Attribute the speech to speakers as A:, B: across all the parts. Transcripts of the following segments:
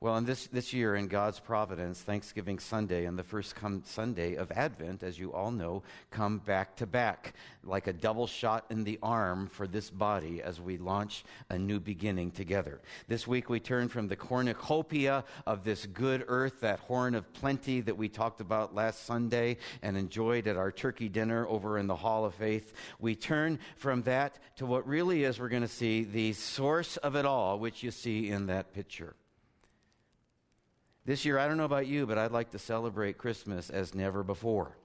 A: Well, in this, this year, in God's providence, Thanksgiving Sunday and the first come Sunday of Advent, as you all know, come back to back, like a double shot in the arm for this body as we launch a new beginning together. This week, we turn from the cornucopia of this good earth, that horn of plenty that we talked about last Sunday and enjoyed at our turkey dinner over in the Hall of Faith. We turn from that to what really is, we're going to see, the source of it all, which you see in that picture. This year, I don't know about you, but I'd like to celebrate Christmas as never before.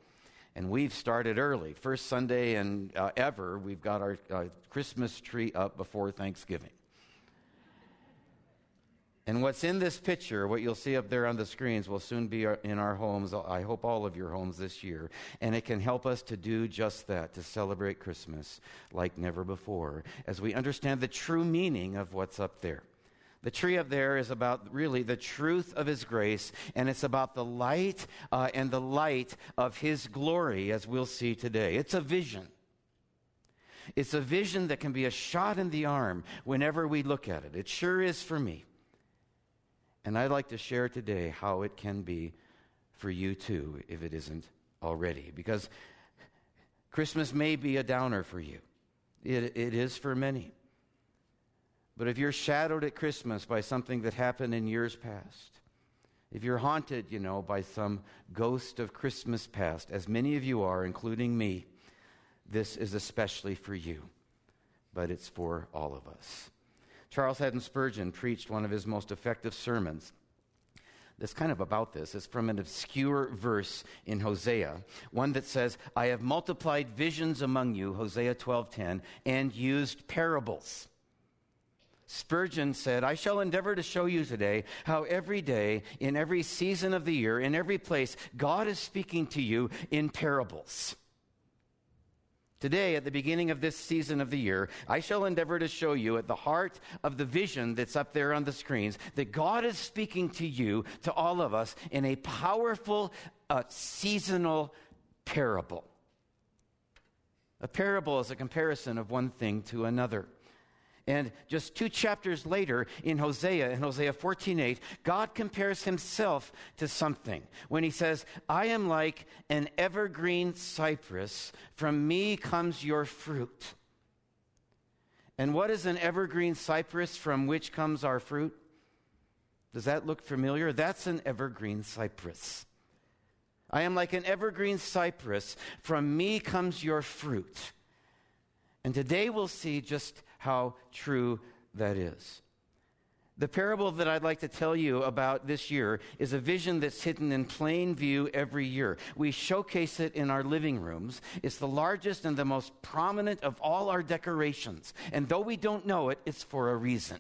A: And we've started early. First Sunday and uh, ever, we've got our uh, Christmas tree up before Thanksgiving. And what's in this picture, what you'll see up there on the screens, will soon be uh, in our homes. I hope all of your homes this year. And it can help us to do just that, to celebrate Christmas like never before, as we understand the true meaning of what's up there. The tree up there is about really the truth of His grace, and it's about the light uh, and the light of His glory, as we'll see today. It's a vision. It's a vision that can be a shot in the arm whenever we look at it. It sure is for me. And I'd like to share today how it can be for you too, if it isn't already. Because Christmas may be a downer for you, it, it is for many. But if you're shadowed at Christmas by something that happened in years past, if you're haunted, you know, by some ghost of Christmas past, as many of you are, including me, this is especially for you, but it's for all of us. Charles Haddon Spurgeon preached one of his most effective sermons that's kind of about this. It's from an obscure verse in Hosea, one that says, I have multiplied visions among you, Hosea 12:10, and used parables. Spurgeon said, I shall endeavor to show you today how every day, in every season of the year, in every place, God is speaking to you in parables. Today, at the beginning of this season of the year, I shall endeavor to show you at the heart of the vision that's up there on the screens that God is speaking to you, to all of us, in a powerful uh, seasonal parable. A parable is a comparison of one thing to another. And just two chapters later in Hosea, in Hosea 14:8, God compares himself to something when he says, "I am like an evergreen cypress, from me comes your fruit." And what is an evergreen cypress from which comes our fruit? Does that look familiar? That's an evergreen cypress. I am like an evergreen cypress, from me comes your fruit. And today we'll see just how true that is. The parable that I'd like to tell you about this year is a vision that's hidden in plain view every year. We showcase it in our living rooms. It's the largest and the most prominent of all our decorations. And though we don't know it, it's for a reason.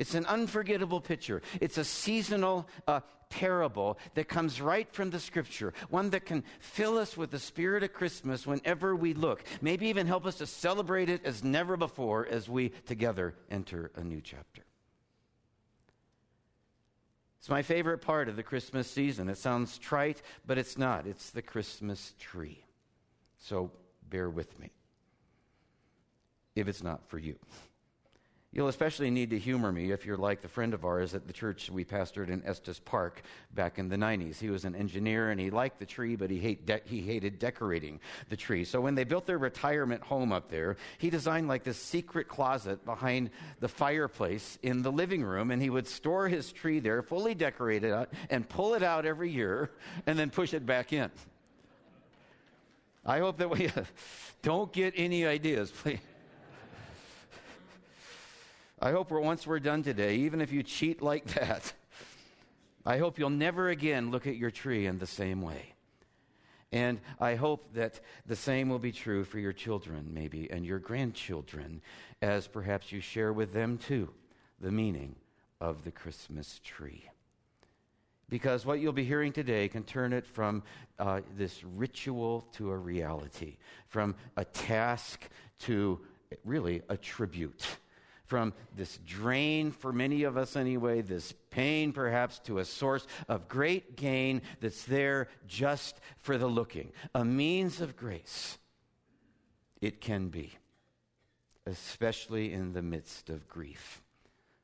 A: It's an unforgettable picture. It's a seasonal uh, parable that comes right from the scripture, one that can fill us with the spirit of Christmas whenever we look, maybe even help us to celebrate it as never before as we together enter a new chapter. It's my favorite part of the Christmas season. It sounds trite, but it's not. It's the Christmas tree. So bear with me if it's not for you. You'll especially need to humor me if you're like the friend of ours at the church we pastored in Estes Park back in the 90s. He was an engineer and he liked the tree, but he, hate de- he hated decorating the tree. So when they built their retirement home up there, he designed like this secret closet behind the fireplace in the living room, and he would store his tree there, fully decorated, and pull it out every year and then push it back in. I hope that we don't get any ideas, please. I hope we're, once we're done today, even if you cheat like that, I hope you'll never again look at your tree in the same way. And I hope that the same will be true for your children, maybe, and your grandchildren, as perhaps you share with them too the meaning of the Christmas tree. Because what you'll be hearing today can turn it from uh, this ritual to a reality, from a task to really a tribute from this drain, for many of us anyway, this pain perhaps, to a source of great gain that's there just for the looking, a means of grace. It can be, especially in the midst of grief.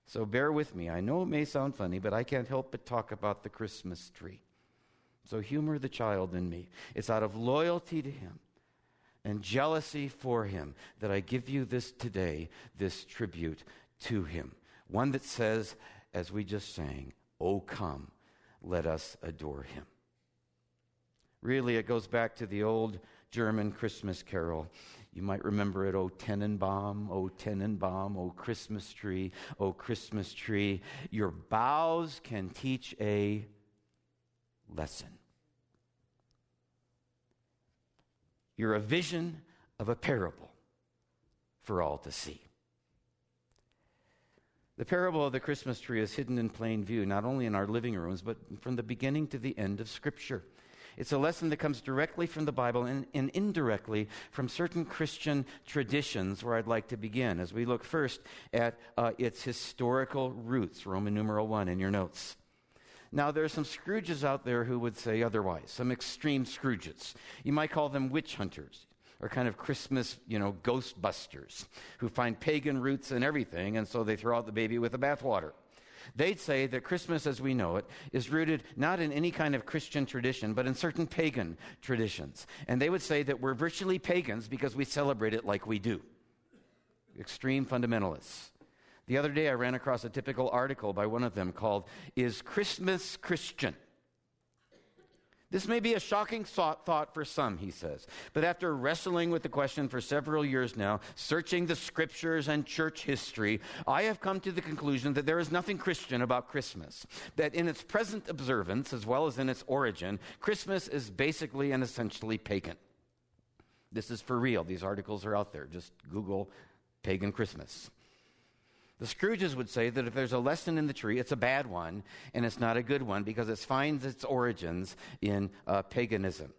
A: So bear with me. I know it may sound funny, but I can't help but talk about the Christmas tree. So humor the child in me. It's out of loyalty to him and jealousy for him that I give you this today, this tribute to him. One that says, as we just sang, Oh, come, let us adore him. Really, it goes back to the old German Christmas carol. You might remember it, O Tannenbaum, O Tannenbaum, O Christmas tree, O Christmas tree. Your boughs can teach a lesson. You're a vision of a parable for all to see. The parable of the Christmas tree is hidden in plain view, not only in our living rooms, but from the beginning to the end of Scripture. It's a lesson that comes directly from the Bible and, and, indirectly from certain Christian traditions, where I'd like to begin as we look first at uh, its historical roots, Roman numeral 1 in your notes. Now, there are some Scrooges out there who would say otherwise, some extreme Scrooges. You might call them witch hunters or kind of Christmas, you know, ghostbusters who find pagan roots in everything, and so they throw out the baby with the bathwater. They'd say that Christmas as we know it is rooted not in any kind of Christian tradition, but in certain pagan traditions. And they would say that we're virtually pagans because we celebrate it like we do. Extreme fundamentalists. The other day I ran across a typical article by one of them called Is Christmas Christian? This may be a shocking thought, for some, he says, but after wrestling with the question for several years now, searching the scriptures and church history, I have come to the conclusion that there is nothing Christian about Christmas. That in its present observance, as well as in its origin, Christmas is basically and essentially pagan. This is for real. These articles are out there. Just Google pagan Christmas. The Scrooges would say that if there's a lesson in the tree, it's a bad one, and it's not a good one because it finds its origins in uh, paganism.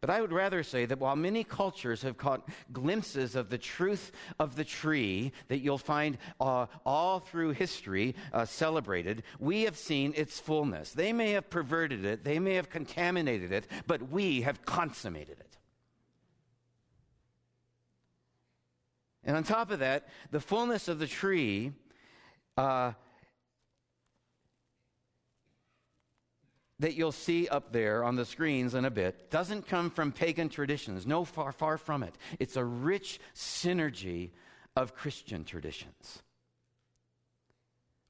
A: But I would rather say that while many cultures have caught glimpses of the truth of the tree that you'll find uh, all through history uh, celebrated, we have seen its fullness. They may have perverted it, they may have contaminated it, but we have consummated it. And on top of that, the fullness of the tree uh, that you'll see up there on the screens in a bit doesn't come from pagan traditions. No, far, far from it. It's a rich synergy of Christian traditions.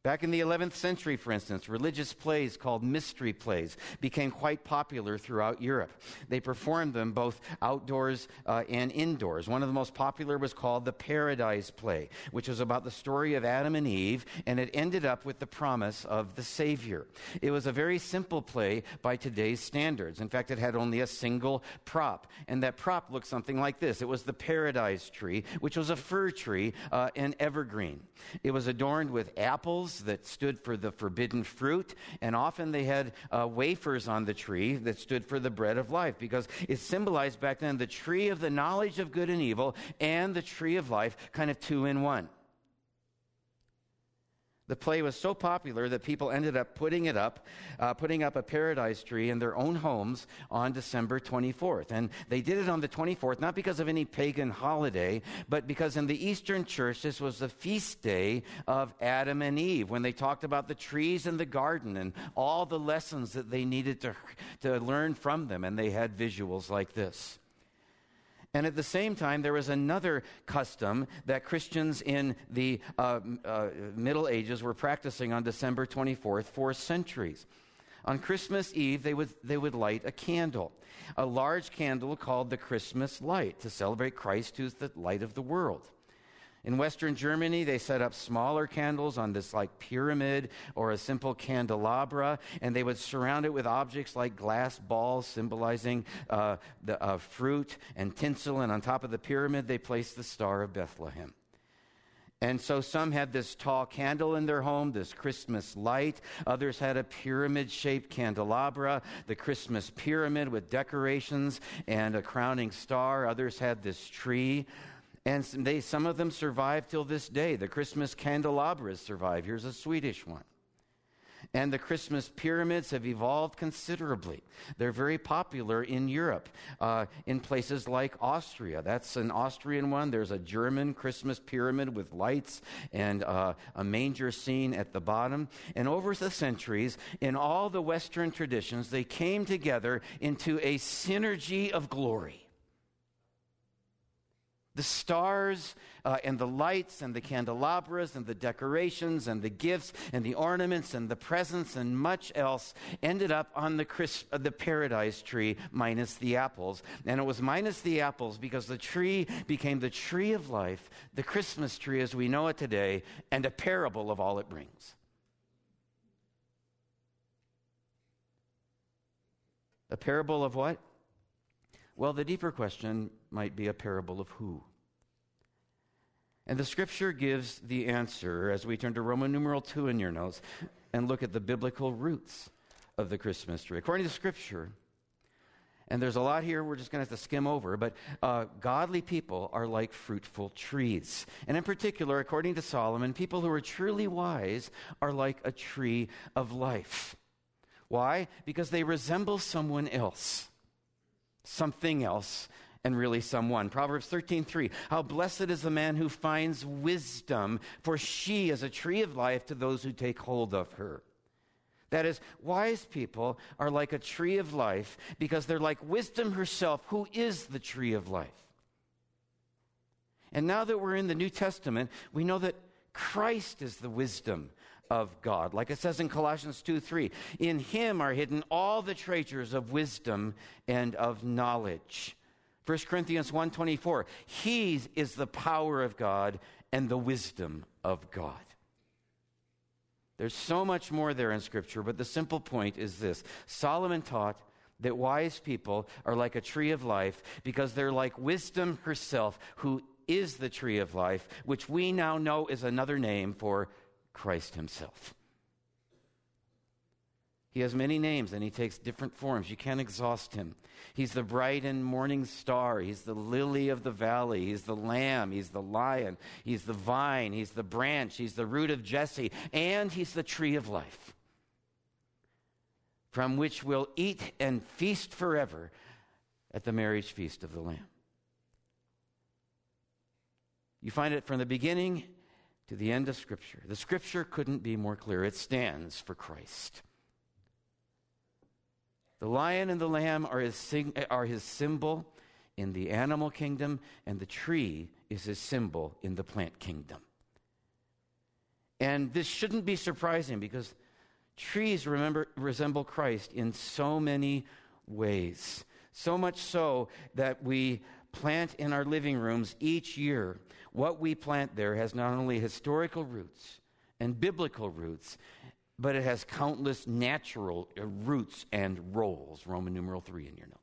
A: Back in the 11th century, for instance, religious plays called mystery plays became quite popular throughout Europe. They performed them both outdoors uh, and indoors. One of the most popular was called the Paradise Play, which was about the story of Adam and Eve, and it ended up with the promise of the Savior. It was a very simple play by today's standards. In fact, it had only a single prop, and that prop looked something like this it was the Paradise Tree, which was a fir tree, uh, an evergreen. It was adorned with that stood for the forbidden fruit, and often they had uh, wafers on the tree that stood for the bread of life because it symbolized back then the tree of the knowledge of good and evil and the tree of life, kind of two in one. The play was so popular that people ended up putting it up, uh, putting up a paradise tree in their own homes on December 24th. And they did it on the 24th, not because of any pagan holiday, but because in the Eastern Church, this was the feast day of Adam and Eve, when they talked about the trees in the garden and all the lessons that they needed to, to learn from them. And they had visuals like this. And at the same time, there was another custom that Christians in the uh, uh, Middle Ages were practicing on December 24th for centuries. On Christmas Eve, they would, they would light a candle, a large candle called the Christmas light, to celebrate Christ, who's the light of the world. In Western Germany, they set up smaller candles on this like pyramid or a simple candelabra, and they would surround it with objects like glass balls symbolizing uh, the uh, fruit and tinsel. And on top of the pyramid, they placed the Star of Bethlehem. And so some had this tall candle in their home, this Christmas light. Others had a pyramid shaped candelabra, the Christmas pyramid with decorations and a crowning star. Others had this tree. And they, some of them survive till this day. The Christmas candelabras survive. Here's a Swedish one. And the Christmas pyramids have evolved considerably. They're very popular in Europe, uh, in places like Austria. That's an Austrian one. There's a German Christmas pyramid with lights and uh, a manger scene at the bottom. And over the centuries, in all the Western traditions, they came together into a synergy of glory. The stars uh, and the lights and the candelabras and the decorations and the gifts and the ornaments and the presents and much else ended up on the, Chris, uh, the paradise tree minus the apples. And it was minus the apples because the tree became the tree of life, the Christmas tree as we know it today, and a parable of all it brings. A parable of what? Well, the deeper question might be a parable of who? And the scripture gives the answer as we turn to Roman numeral 2 in your notes and look at the biblical roots of the Christmas tree. According to scripture, and there's a lot here we're just going to have to skim over, but uh, godly people are like fruitful trees. And in particular, according to Solomon, people who are truly wise are like a tree of life. Why? Because they resemble someone else something else and really someone. Proverbs 13:3 How blessed is the man who finds wisdom for she is a tree of life to those who take hold of her. That is, wise people are like a tree of life because they're like wisdom herself, who is the tree of life. And now that we're in the New Testament, we know that Christ is the wisdom of God. Like it says in Colossians 2 3, in him are hidden all the treasures of wisdom and of knowledge. 1 Corinthians 1:24 He is the power of God and the wisdom of God. There's so much more there in scripture, but the simple point is this. Solomon taught that wise people are like a tree of life because they're like wisdom herself who is the tree of life, which we now know is another name for Christ Himself. He has many names and he takes different forms. You can't exhaust him. He's the bright and morning star. He's the lily of the valley. He's the lamb. He's the lion. He's the vine. He's the branch. He's the root of Jesse. And he's the tree of life, from which we'll eat and feast forever at the marriage feast of the Lamb. You find it from the beginning to the end of Scripture. The Scripture couldn't be more clear. It stands for Christ. The lion and the lamb are his, sing- are his symbol in the animal kingdom, and the tree is his symbol in the plant kingdom. And this shouldn't be surprising because trees remember, resemble Christ in so many ways. So much so that we plant in our living rooms each year what we plant there has not only historical roots and biblical roots, but it has countless natural uh, roots and roles. Roman numeral 3 in your notes.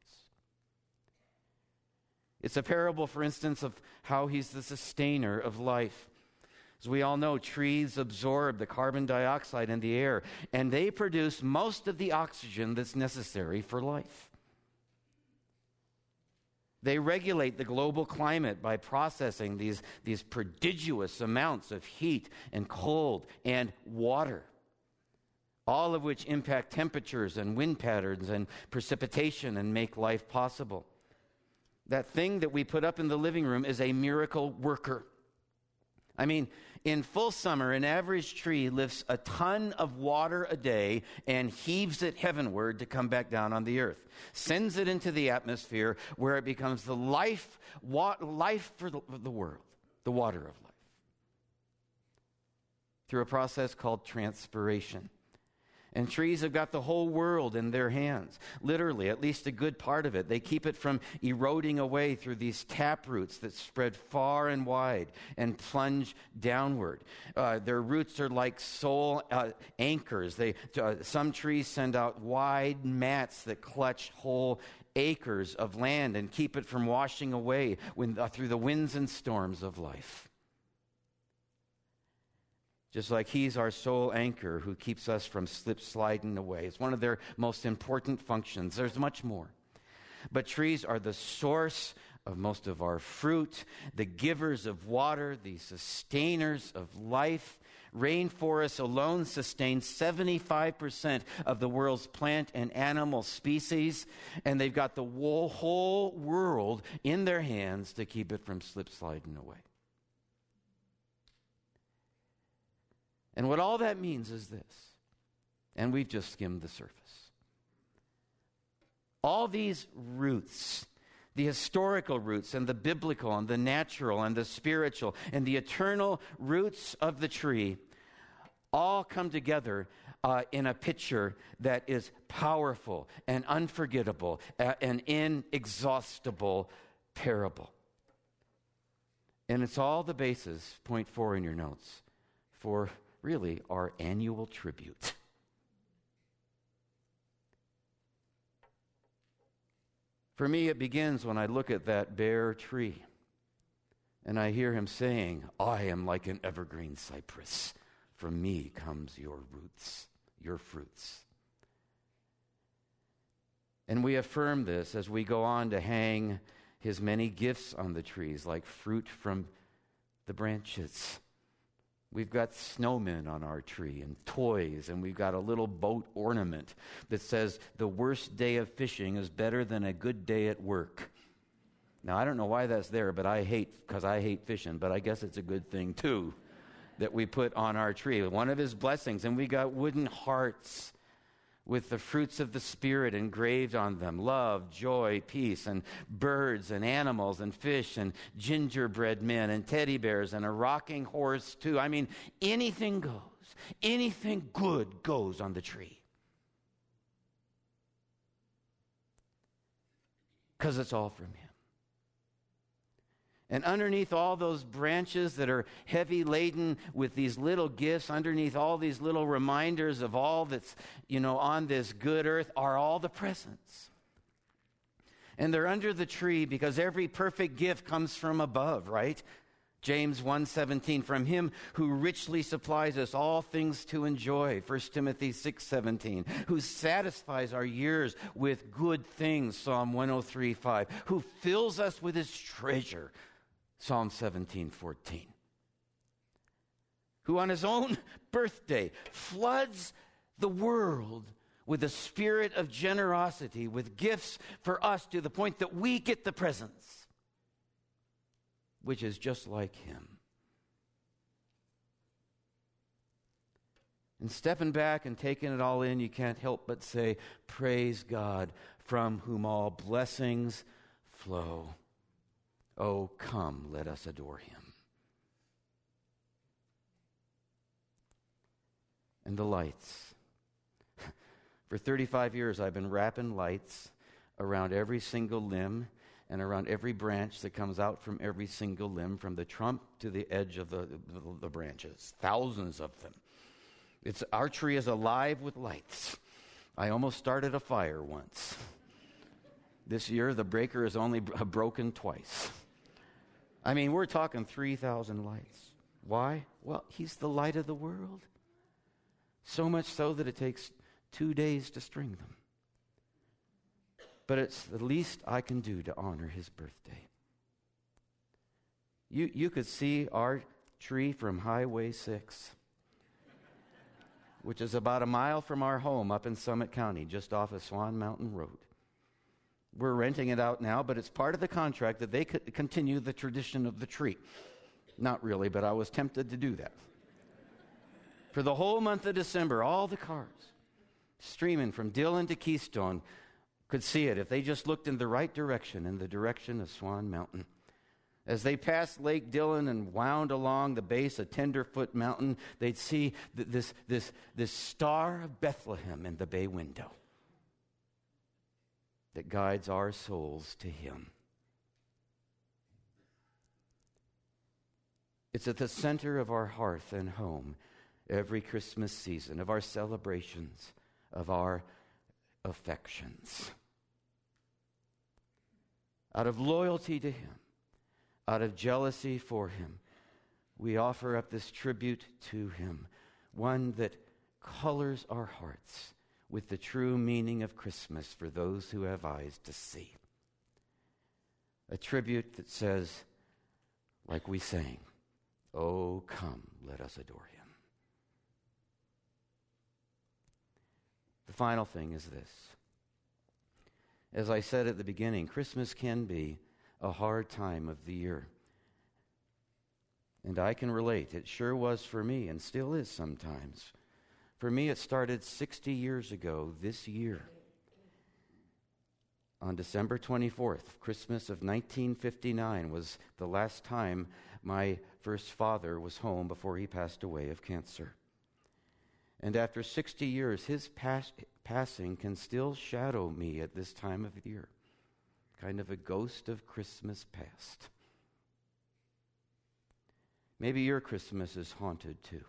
A: It's a parable, for instance, of how he's the sustainer of life. As we all know, trees absorb the carbon dioxide in the air, and they produce most of the oxygen that's necessary for life. They regulate the global climate by processing these, these prodigious amounts of heat and cold and water, all of which impact temperatures and wind patterns and precipitation and make life possible. That thing that we put up in the living room is a miracle worker. I mean, in full summer, an average tree lifts a ton of water a day and heaves it heavenward to come back down on the earth, sends it into the atmosphere where it becomes the life, wa- life for the, the world, the water of life, through a process called transpiration. And trees have got the whole world in their hands, literally, at least a good part of it. They keep it from eroding away through these tap roots that spread far and wide and plunge downward. Uh, their roots are like soul uh, anchors. They, uh, some trees send out wide mats that clutch whole acres of land and keep it from washing away when, uh, through the winds and storms of life just like he's our sole anchor who keeps us from slip sliding away. It's one of their most important functions. There's much more. But trees are the source of most of our fruit, the givers of water, the sustainers of life. Rainforests alone sustain 75% of the world's plant and animal species, and they've got the whole world in their hands to keep it from slip sliding away. And what all that means is this, and we've just skimmed the surface. All these roots the historical roots and the biblical and the natural and the spiritual and the eternal roots of the tree all come together uh, in a picture that is powerful and unforgettable, uh, an inexhaustible parable. And it's all the basis, point four in your notes, for really our annual tribute. For me, it begins when I look at that bare tree and I hear him saying, I am like an evergreen cypress. From me comes your roots, your fruits. And we affirm this as we go on to hang his many gifts on the trees, like fruit from the branches. We've got snowmen on our tree and toys, and we've got a little boat ornament that says, The worst day of fishing is better than a good day at work. Now, I don't know why that's there, but I hate, because I hate fishing, but I guess it's a good thing too that we put on our tree. One of his blessings, and we got wooden hearts with the fruits of the Spirit engraved on them love, joy, peace, and birds and animals and fish and gingerbread men and teddy bears and a rocking horse, too. I mean, anything goes. Anything good goes on the tree. Because it's all from Him. And underneath all those branches that are heavy laden with these little gifts, underneath all these little reminders of all that's, you know, on this good earth are all the presents. And they're under the tree because every perfect gift comes from above, right? James 1:17 from him who richly supplies us all things to enjoy 1 Timothy 6:17 who satisfies our years with good things Psalm 103:5 who fills us with his treasure Psalm 17 14. Who on his own birthday floods the world with a spirit of generosity, with gifts for us to the point that we get the presents, which is just like him. And stepping back and taking it all in, you can't help but say, Praise God, from whom all blessings flow. Oh, come, let us adore him. And the lights. For 35 years, I've been wrapping lights around every single limb and around every branch that comes out from every single limb, from the trunk to the edge of the, the, the branches. Thousands of them. It's, our tree is alive with lights. I almost started a fire once. This year, the breaker is only broken twice. I mean, we're talking 3,000 lights. Why? Well, he's the light of the world. So much so that it takes two days to string them. But it's the least I can do to honor his birthday. You, you could see our tree from Highway 6, which is about a mile from our home up in Summit County, just off of Swan Mountain Road. We're renting it out now, but it's part of the contract that they could continue the tradition of the tree. Not really, but I was tempted to do that. For the whole month of December, all the cars streaming from Dillon to Keystone could see it if they just looked in the right direction, in the direction of Swan Mountain. As they passed Lake Dillon and wound along the base of Tenderfoot Mountain, they'd see this, this, this star of Bethlehem in the bay window that guides our souls to Him. It's at the center of our hearth and home every Christmas season, of our celebrations, of our affections. Out of loyalty to Him, out of jealousy for Him, we offer up this tribute to Him, one that colors our hearts with the true meaning of Christmas for those who have eyes to see. A tribute that says, like we sang, Oh, come, let us adore him. The final thing is this. As I said at the beginning, Christmas can be a hard time of the year. And I can relate. It sure was for me and still is sometimes. For me, it started 60 years ago this year. On December 24th, Christmas of 1959 was the last time my first father was home before he passed away of cancer. And after 60 years, his pas- passing can still shadow me at this time of year, kind of a ghost of Christmas past. Maybe your Christmas is haunted too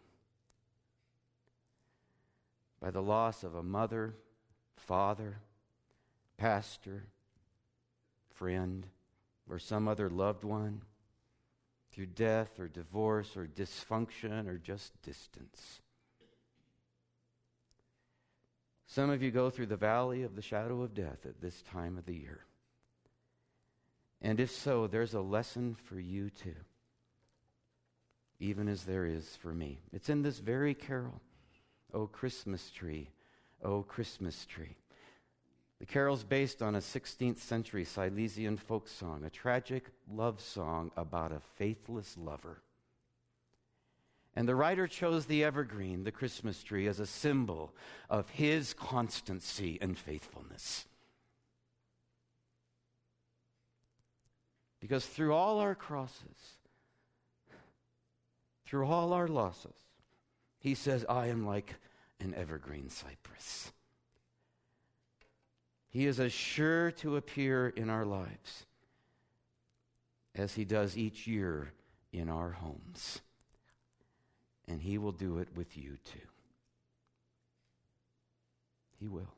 A: by the loss of a mother, father, pastor, friend, or some other loved one, through death or divorce or dysfunction or just distance. Some of you go through the valley of the shadow of death at this time of the year. And if so, there's a lesson for you too, even as there is for me. It's in this very carol, O Christmas tree, O Christmas tree. The carol's based on a 16th century Silesian folk song, a tragic love song about a faithless lover. And the writer chose the evergreen, the Christmas tree, as a symbol of his constancy and faithfulness. Because through all our crosses, through all our losses, he says, I am like an evergreen cypress. He is as sure to appear in our lives as he does each year in our homes and He will do it with you too. He will.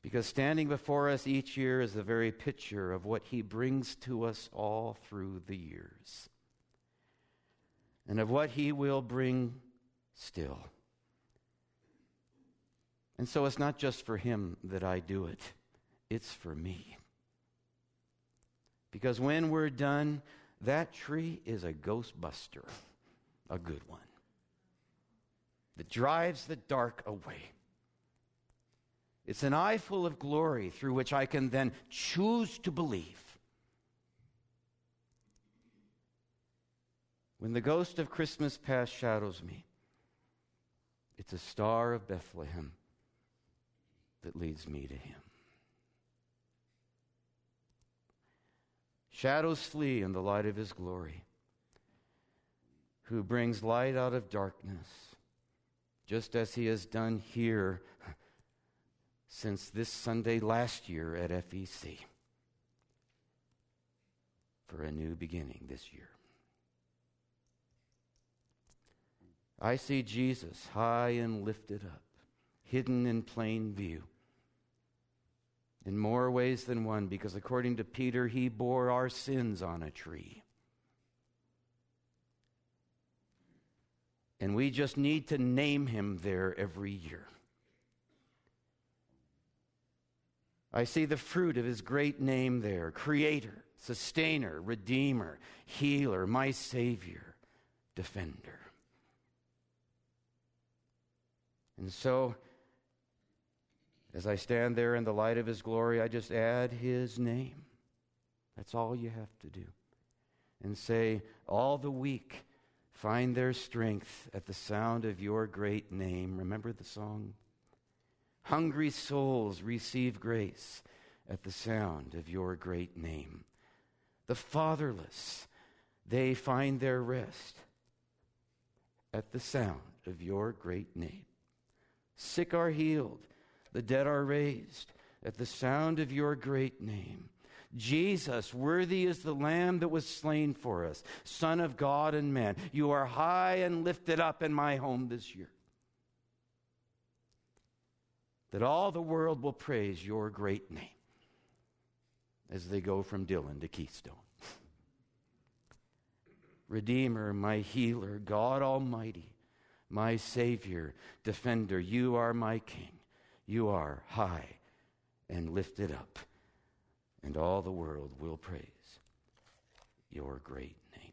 A: Because standing before us each year is the very picture of what He brings to us all through the years, and of what He will bring still. And so it's not just for Him that I do it, it's for me. Because when we're done, that tree is a ghostbuster, a good one, that drives the dark away. It's an eye full of glory through which I can then choose to believe. When the ghost of Christmas past shadows me, it's a star of Bethlehem that leads me to him. Shadows flee in the light of his glory, who brings light out of darkness, just as he has done here since this Sunday last year at FEC for a new beginning this year. I see Jesus high and lifted up, hidden in plain view in more ways than one, because according to Peter, he bore our sins on a tree. And we just need to name him there every year. I see the fruit of his great name there Creator, Sustainer, Redeemer, Healer, my Savior, Defender. And so, as I stand there in the light of his glory, I just add his name. That's all you have to do. And say, All the weak find their strength at the sound of your great name. Remember the song? Hungry souls receive grace at the sound of your great name. The fatherless, they find their rest at the sound of your great name. Sick are healed the dead are raised at the sound of your great name. Jesus, worthy is the Lamb that was slain for us, Son of God and man. You are high and lifted up in my home this year. That all the world will praise your great name as they go from Dillon to Keystone. Redeemer, my healer, God Almighty, my Savior, Defender, you are my King. You are high and lifted up, and all the world will praise your great name.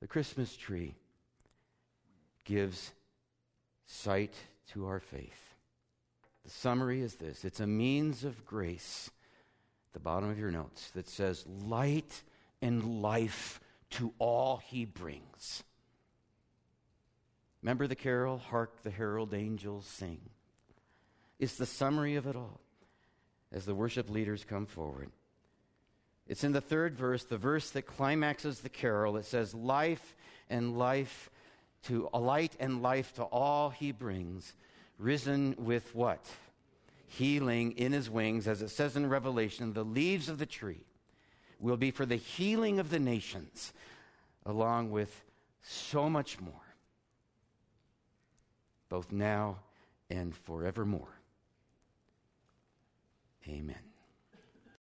A: The Christmas tree gives sight to our faith. The summary is this it's a means of grace, at the bottom of your notes, that says, light and life to all he brings. Remember the carol, Hark the Herald Angels Sing? It's the summary of it all as the worship leaders come forward. It's in the third verse, the verse that climaxes the carol. It says, Life and life to a light and life to all he brings, risen with what? Healing in his wings, as it says in Revelation, the leaves of the tree will be for the healing of the nations, along with so much more, both now and forevermore. Amen.